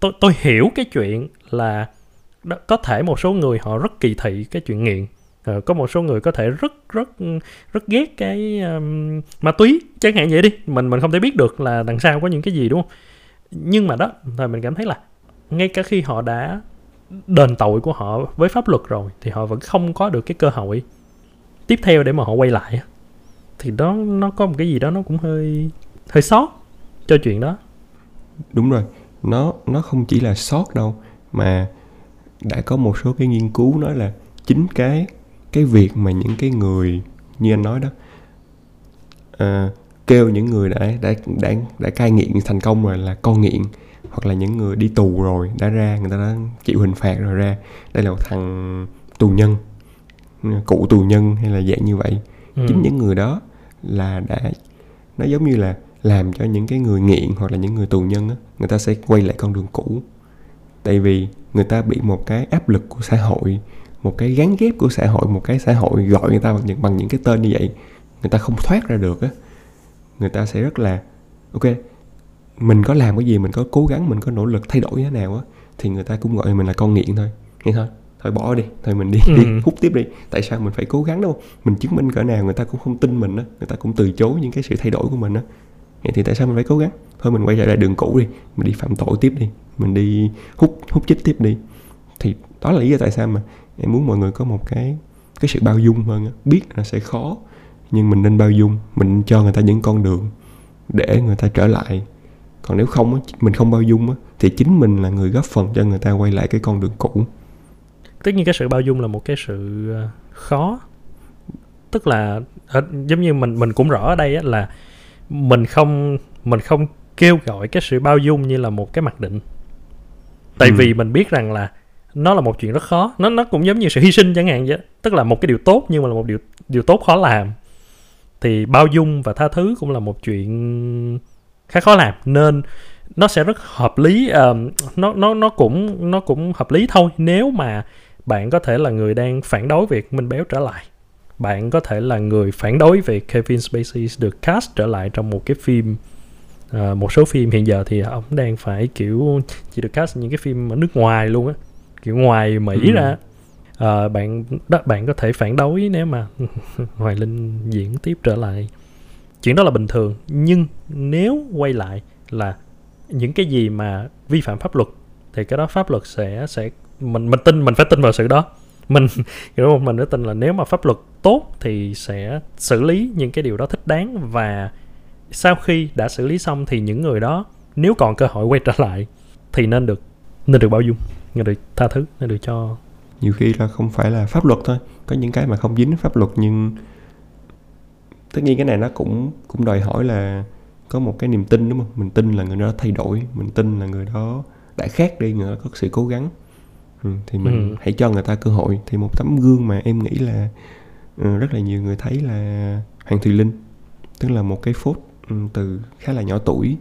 tôi tôi hiểu cái chuyện là đó, có thể một số người họ rất kỳ thị cái chuyện nghiện. Uh, có một số người có thể rất rất rất ghét cái um, ma túy. Chẳng hạn vậy đi mình mình không thể biết được là đằng sau có những cái gì đúng không? Nhưng mà đó thì mình cảm thấy là ngay cả khi họ đã đền tội của họ với pháp luật rồi thì họ vẫn không có được cái cơ hội tiếp theo để mà họ quay lại thì đó nó có một cái gì đó nó cũng hơi hơi sót cho chuyện đó. Đúng rồi. Nó nó không chỉ là sót đâu mà đã có một số cái nghiên cứu nói là chính cái cái việc mà những cái người như anh nói đó à, kêu những người đã đã đã đã cai nghiện thành công rồi là con nghiện hoặc là những người đi tù rồi đã ra người ta đã chịu hình phạt rồi ra đây là một thằng tù nhân cụ tù nhân hay là dạng như vậy ừ. chính những người đó là đã nó giống như là làm cho những cái người nghiện hoặc là những người tù nhân á người ta sẽ quay lại con đường cũ tại vì người ta bị một cái áp lực của xã hội một cái gắn ghép của xã hội một cái xã hội gọi người ta bằng những, bằng những cái tên như vậy người ta không thoát ra được á. Người ta sẽ rất là ok mình có làm cái gì mình có cố gắng mình có nỗ lực thay đổi như thế nào á thì người ta cũng gọi mình là con nghiện thôi. Nghe thôi thôi bỏ đi thôi mình đi, ừ. đi hút tiếp đi. Tại sao mình phải cố gắng đâu? Mình chứng minh cỡ nào người ta cũng không tin mình á người ta cũng từ chối những cái sự thay đổi của mình á vậy thì tại sao mình phải cố gắng? Thôi mình quay trở lại đường cũ đi, mình đi phạm tội tiếp đi, mình đi hút hút chích tiếp đi. Thì đó là lý do tại sao mà em muốn mọi người có một cái cái sự bao dung hơn biết là sẽ khó, nhưng mình nên bao dung, mình cho người ta những con đường để người ta trở lại. Còn nếu không mình không bao dung thì chính mình là người góp phần cho người ta quay lại cái con đường cũ. Tất nhiên cái sự bao dung là một cái sự ờ, khó. Tức là ờ, giống như mình mình cũng rõ ở đây là mình không mình không kêu gọi cái sự bao dung như là một cái mặc định. Tại ừ. vì mình biết rằng là nó là một chuyện rất khó. Nó nó cũng giống như sự hy sinh chẳng hạn vậy. Tức là một cái điều tốt nhưng mà là một điều điều tốt khó làm. Thì bao dung và tha thứ cũng là một chuyện khá khó làm. Nên nó sẽ rất hợp lý uh, nó nó nó cũng nó cũng hợp lý thôi. Nếu mà bạn có thể là người đang phản đối việc minh béo trở lại bạn có thể là người phản đối việc Kevin Spacey được cast trở lại trong một cái phim uh, một số phim hiện giờ thì ông đang phải kiểu chỉ được cast những cái phim ở nước ngoài luôn á kiểu ngoài mỹ ừ. ra. Uh, bạn đó bạn có thể phản đối nếu mà hoài linh diễn tiếp trở lại. Chuyện đó là bình thường nhưng nếu quay lại là những cái gì mà vi phạm pháp luật thì cái đó pháp luật sẽ sẽ mình mình tin mình phải tin vào sự đó mình hiểu mình phải tin là nếu mà pháp luật tốt thì sẽ xử lý những cái điều đó thích đáng và sau khi đã xử lý xong thì những người đó nếu còn cơ hội quay trở lại thì nên được nên được bao dung, nên được tha thứ, nên được cho nhiều khi là không phải là pháp luật thôi. Có những cái mà không dính pháp luật nhưng tất nhiên cái này nó cũng cũng đòi hỏi là có một cái niềm tin, đúng không? Mình tin là người đó thay đổi, mình tin là người đó đã khác đi, người đó có sự cố gắng ừ, thì mình Ừ. hãy cho người ta cơ hội. Thì một tấm gương mà em nghĩ là ừ, rất là nhiều người thấy là Hoàng Thùy Linh tức là một cái phốt ừ, từ khá là nhỏ tuổi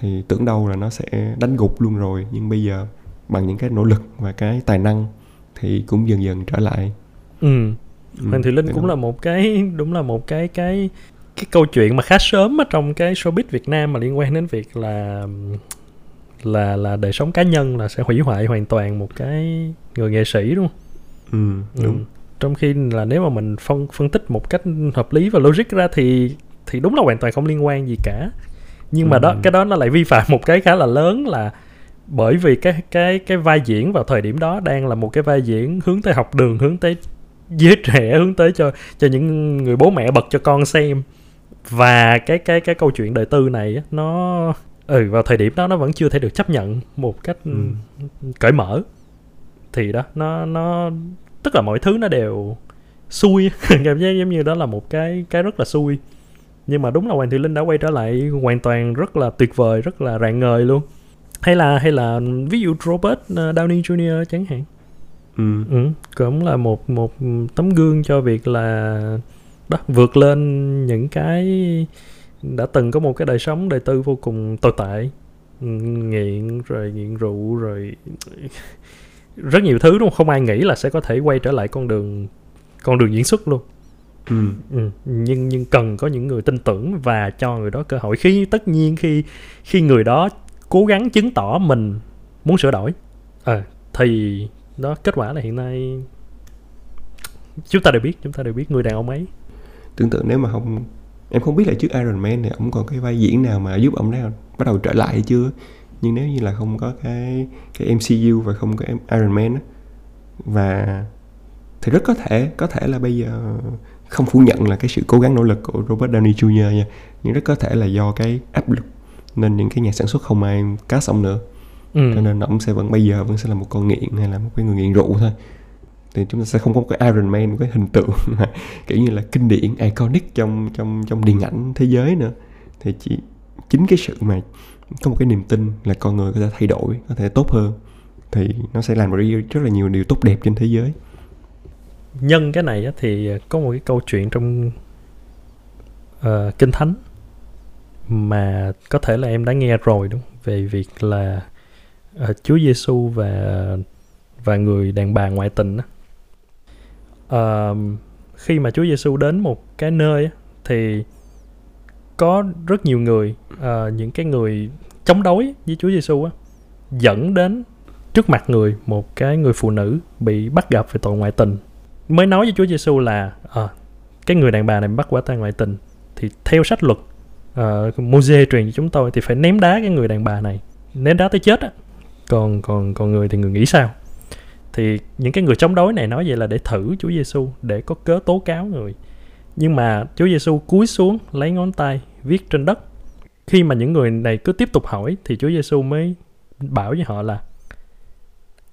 thì tưởng đâu là nó sẽ đánh gục luôn rồi. Nhưng bây giờ bằng những cái nỗ lực và cái tài năng thì cũng dần dần trở lại. Ừ. Ừ, Hoàng Thị Linh cũng là một cái đúng là một cái cái cái câu chuyện mà khá sớm ở trong cái showbiz Việt Nam mà liên quan đến việc là là là đời sống cá nhân là sẽ hủy hoại hoàn toàn một cái người nghệ sĩ đúng không? ừ, đúng Ừ. Trong khi là nếu mà mình phân phân tích một cách hợp lý và logic ra thì thì đúng là hoàn toàn không liên quan gì cả. Nhưng mà đó Ừ. cái đó nó lại vi phạm một cái khá là lớn là bởi vì cái cái cái vai diễn vào thời điểm đó đang là một cái vai diễn hướng tới học đường, hướng tới giới trẻ, hướng tới cho cho những người bố mẹ bật cho con xem. Và cái cái cái câu chuyện đời tư này nó ừ vào thời điểm đó nó vẫn chưa thể được chấp nhận một cách Ừ. cởi mở. Thì đó nó nó tức là mọi thứ nó đều xui. Cảm giác giống như đó là một cái cái rất là xui. Nhưng mà đúng là Hoàng Thùy Linh đã quay trở lại hoàn toàn rất là tuyệt vời rất là rạng ngời luôn. Hay là hay là ví dụ Robert uh, Downey Jr chẳng hạn. Ừ. ừ, cũng là một một tấm gương cho việc là đó vượt lên những cái đã từng có một cái đời sống đời tư vô cùng tồi tệ Ừ, nghiện rồi nghiện rượu rồi rất nhiều thứ đúng không không ai nghĩ là sẽ có thể quay trở lại con đường con đường diễn xuất luôn Ừ. ừ. nhưng nhưng cần có những người tin tưởng và cho người đó cơ hội khi tất nhiên khi khi người đó cố gắng chứng tỏ mình muốn sửa đổi ờ thì đó kết quả là hiện nay chúng ta đều biết chúng ta đều biết người đàn ông ấy tưởng tượng nếu mà không em không biết là trước Iron Man thì ông còn cái vai diễn nào mà giúp ông đó bắt đầu trở lại hay chưa? Nhưng nếu như là không có cái cái MCU và không có Iron Man á và thì rất có thể có thể là bây giờ không phủ nhận là cái sự cố gắng nỗ lực của Robert Downey Jr nha nhưng rất có thể là do cái áp lực nên những cái nhà sản xuất không ai cast ông nữa. Ừ. cho nên ông sẽ vẫn bây giờ vẫn sẽ là một con nghiện hay là một cái người nghiện rượu thôi thì chúng ta sẽ không có một cái Iron Man một cái hình tượng mà kiểu như là kinh điển iconic trong trong trong điện ảnh thế giới nữa. Thì chỉ chính cái sự mà có một cái niềm tin là con người có thể thay đổi có thể tốt hơn thì nó sẽ làm ra rất là nhiều điều tốt đẹp trên thế giới. Nhân cái này thì có một cái câu chuyện trong uh, kinh thánh mà có thể là em đã nghe rồi đúng không? về việc là uh, Chúa Giêsu và và người đàn bà ngoại tình đó uh, khi mà Chúa Giêsu đến một cái nơi thì có rất nhiều người uh, những cái người chống đối với Chúa Giêsu á dẫn đến trước mặt người một cái người phụ nữ bị bắt gặp về tội ngoại tình. Mới nói với Chúa Giêsu là ờ, cái người đàn bà này bắt quả tang ngoại tình thì theo sách luật ờ, uh, Moses truyền cho chúng tôi thì phải ném đá cái người đàn bà này. Ném đá tới chết á. Còn còn còn người thì người nghĩ sao? Thì những cái người chống đối này nói vậy là để thử Chúa Giêsu để có cớ tố cáo người. Nhưng mà Chúa Giêsu cúi xuống lấy ngón tay viết trên đất. Khi mà những người này cứ tiếp tục hỏi thì Chúa Giêsu mới bảo với họ là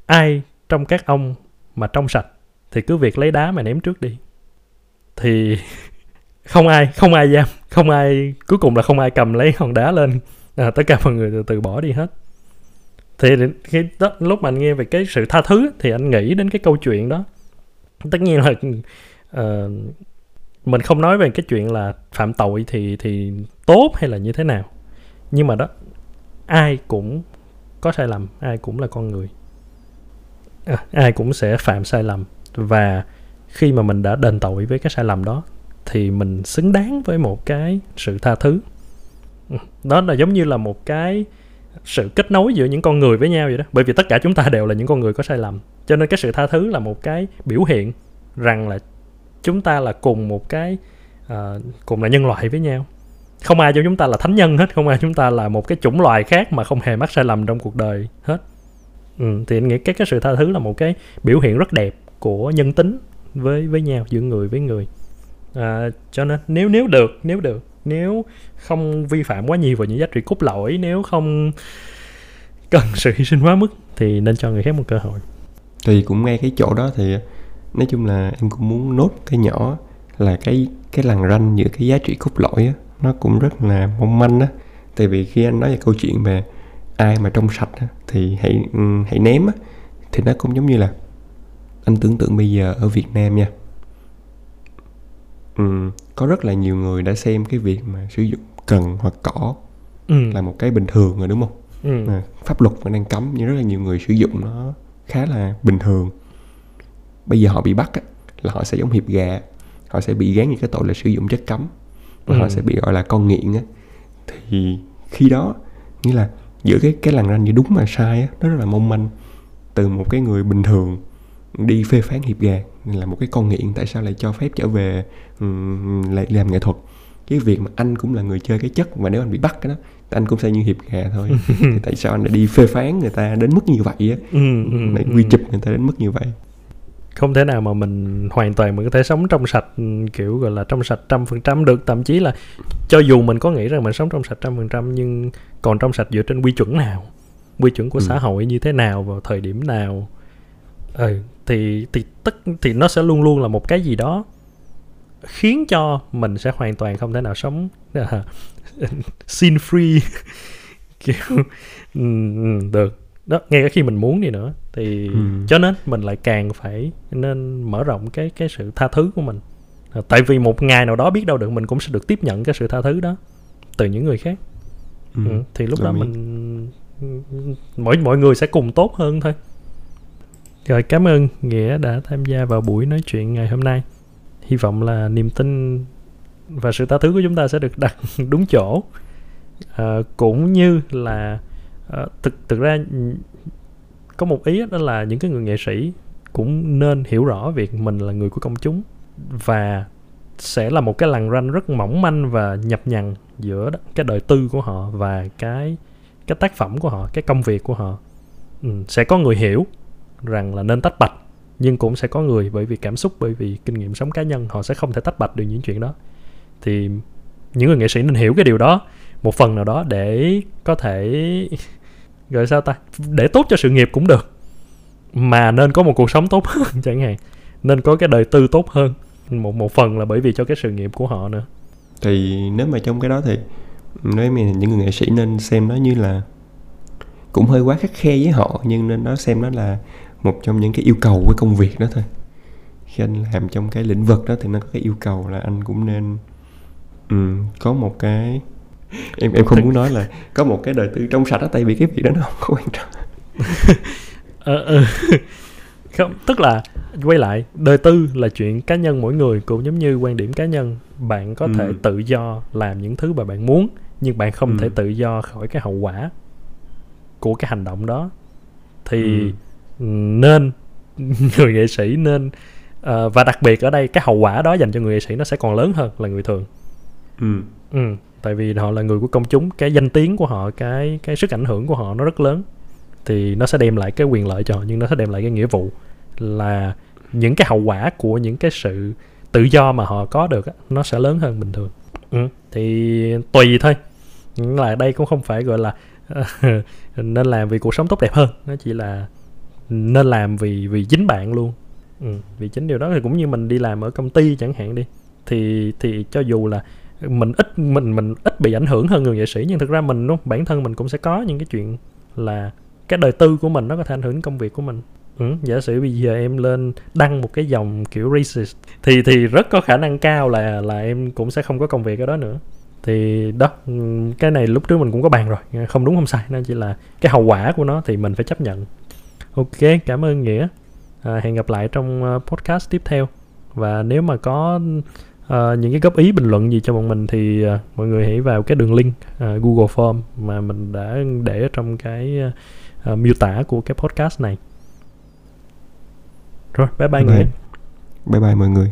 ai trong các ông mà trong sạch thì cứ việc lấy đá mà ném trước đi. Thì không ai không ai dám không ai cuối cùng là không ai cầm lấy hòn đá lên. À, tất cả mọi người từ từ bỏ đi hết thì khi đó, lúc mà anh nghe về cái sự tha thứ thì anh nghĩ đến cái câu chuyện đó. Tất nhiên là uh, mình không nói về cái chuyện là phạm tội thì thì tốt hay là như thế nào. Nhưng mà đó ai cũng có sai lầm ai cũng là con người. À, ai cũng sẽ phạm sai lầm. Và khi mà mình đã đền tội với cái sai lầm đó thì mình xứng đáng với một cái sự tha thứ. Ừ, đó là giống như là một cái sự kết nối giữa những con người với nhau vậy đó. Bởi vì tất cả chúng ta đều là những con người có sai lầm. Cho nên cái sự tha thứ là một cái biểu hiện rằng là chúng ta là cùng một cái uh, cùng là nhân loại với nhau. Không ai trong chúng ta là thánh nhân hết không ai chúng ta là một cái chủng loài khác mà không hề mắc sai lầm trong cuộc đời hết. Ừ, thì anh nghĩ cái cái sự tha thứ là một cái biểu hiện rất đẹp của nhân tính với với nhau giữa người với người. À, cho nên nếu nếu được nếu được nếu không vi phạm quá nhiều vào những giá trị cốt lõi nếu không cần sự hy sinh quá mức thì nên cho người khác một cơ hội. Thì cũng ngay cái chỗ đó thì nói chung là em cũng muốn nốt cái nhỏ là cái cái lằn ranh giữa cái giá trị cốt lõi á nó cũng rất là mong manh á. Tại vì khi anh nói về câu chuyện về ai mà trong sạch á, thì hãy ừ, hãy ném á thì nó cũng giống như là anh tưởng tượng bây giờ ở Việt Nam nha. Ừ, có rất là nhiều người đã xem cái việc mà sử dụng cần hoặc cỏ ừ. là một cái bình thường rồi đúng không ừ. mà pháp luật vẫn đang cấm nhưng rất là nhiều người sử dụng nó khá là bình thường bây giờ họ bị bắt á, là họ sẽ giống hiệp gà họ sẽ bị gán những cái tội là sử dụng chất cấm và Ừ. họ sẽ bị gọi là con nghiện á thì khi đó nghĩa là giữa cái cái làn ranh giữa đúng và sai á nó rất là mong manh từ một cái người bình thường đi phê phán hiệp gà là một cái con nghiện tại sao lại cho phép trở về lại làm nghệ thuật? Cái việc mà anh cũng là người chơi cái chất và nếu anh bị bắt cái đó thì anh cũng sẽ như hiệp gà thôi. Thì tại sao anh lại đi phê phán người ta đến mức như vậy á? Ừ, ừ, lại ừ. quy chụp người ta đến mức như vậy. Không thể nào mà mình hoàn toàn mình có thể sống trong sạch kiểu gọi là trong sạch trăm phần trăm được. Thậm chí là cho dù mình có nghĩ rằng mình sống trong sạch trăm phần trăm nhưng còn trong sạch dựa trên quy chuẩn nào? Quy chuẩn của Ừ. xã hội như thế nào vào thời điểm nào? Ừ, thì thì tất thì nó sẽ luôn luôn là một cái gì đó khiến cho mình sẽ hoàn toàn không thể nào sống uh, sin free kiểu ừ, ừ, được đó ngay cả khi mình muốn đi nữa thì Ừ. cho nên mình lại càng phải nên mở rộng cái cái sự tha thứ của mình À, tại vì một ngày nào đó biết đâu được mình cũng sẽ được tiếp nhận cái sự tha thứ đó từ những người khác ừ. ừ. thì lúc đó đồng ý. mình mỗi mọi người sẽ cùng tốt hơn thôi rồi cảm ơn nghĩa đã tham gia vào buổi nói chuyện ngày hôm nay. Hy vọng là niềm tin và sự tha thứ của chúng ta sẽ được đặt đúng chỗ. À, cũng như là à, thực thực ra có một ý đó là những cái người nghệ sĩ cũng nên hiểu rõ việc mình là người của công chúng và sẽ là một cái lằn ranh rất mỏng manh và nhập nhằng giữa cái đời tư của họ và cái cái tác phẩm của họ cái công việc của họ. Ừ, sẽ có người hiểu rằng là nên tách bạch, nhưng cũng sẽ có người bởi vì cảm xúc, bởi vì kinh nghiệm sống cá nhân, họ sẽ không thể tách bạch được những chuyện đó. Thì những người nghệ sĩ nên hiểu cái điều đó, một phần nào đó để có thể gọi sao ta? Để tốt cho sự nghiệp cũng được. Mà nên có một cuộc sống tốt hơn, chẳng hạn. Nên có cái đời tư tốt hơn. Một một phần là bởi vì cho cái sự nghiệp của họ nữa. Thì nếu mà trong cái đó thì nói mình những người nghệ sĩ nên xem nó như là cũng hơi quá khắc khe với họ, nhưng nên nó xem nó là một trong những cái yêu cầu của công việc đó thôi khi anh làm trong cái lĩnh vực đó thì nó có cái yêu cầu là anh cũng nên ừm, có một cái em em không muốn nói là có một cái đời tư trong sạch đó tại vì cái việc đó nó không có quan trọng Ờ, ờ. không tức là quay lại đời tư là chuyện cá nhân mỗi người cũng giống như quan điểm cá nhân bạn có thể Ừ. tự do làm những thứ mà bạn muốn nhưng bạn không Ừ. thể tự do khỏi cái hậu quả của cái hành động đó thì Ừ. nên người nghệ sĩ nên ờ, và đặc biệt ở đây cái hậu quả đó dành cho người nghệ sĩ nó sẽ còn lớn hơn là người thường ừ. Ừ, tại vì họ là người của công chúng, cái danh tiếng của họ, cái cái sức ảnh hưởng của họ nó rất lớn. Thì nó sẽ đem lại cái quyền lợi cho họ nhưng nó sẽ đem lại cái nghĩa vụ là những cái hậu quả của những cái sự tự do mà họ có được nó sẽ lớn hơn bình thường. Ừ, thì tùy thôi. Nhưng là đây cũng không phải gọi là nên làm vì cuộc sống tốt đẹp hơn, nó chỉ là nên làm vì vì chính bạn luôn. Ừ, vì chính điều đó. Thì cũng như mình đi làm ở công ty chẳng hạn đi thì thì cho dù là mình ít mình mình ít bị ảnh hưởng hơn người nghệ sĩ nhưng thực ra mình đúng bản thân mình cũng sẽ có những cái chuyện là cái đời tư của mình nó có thể ảnh hưởng đến công việc của mình. Ừ, giả sử bây giờ em lên đăng một cái dòng kiểu racist thì thì rất có khả năng cao là là em cũng sẽ không có công việc ở đó nữa. Thì đó cái này lúc trước mình cũng có bàn rồi không đúng không sai nó chỉ là cái hậu quả của nó thì mình phải chấp nhận ok cảm ơn nghĩa. À, hẹn gặp lại trong ờ, podcast tiếp theo. Và nếu mà có ờ, những cái góp ý bình luận gì cho bọn mình thì ờ, mọi người hãy vào cái đường link ờ, Google Form mà mình đã để ở trong cái ờ, miêu tả của cái podcast này. Rồi bye bye Bye. nghĩa. bye bye mọi người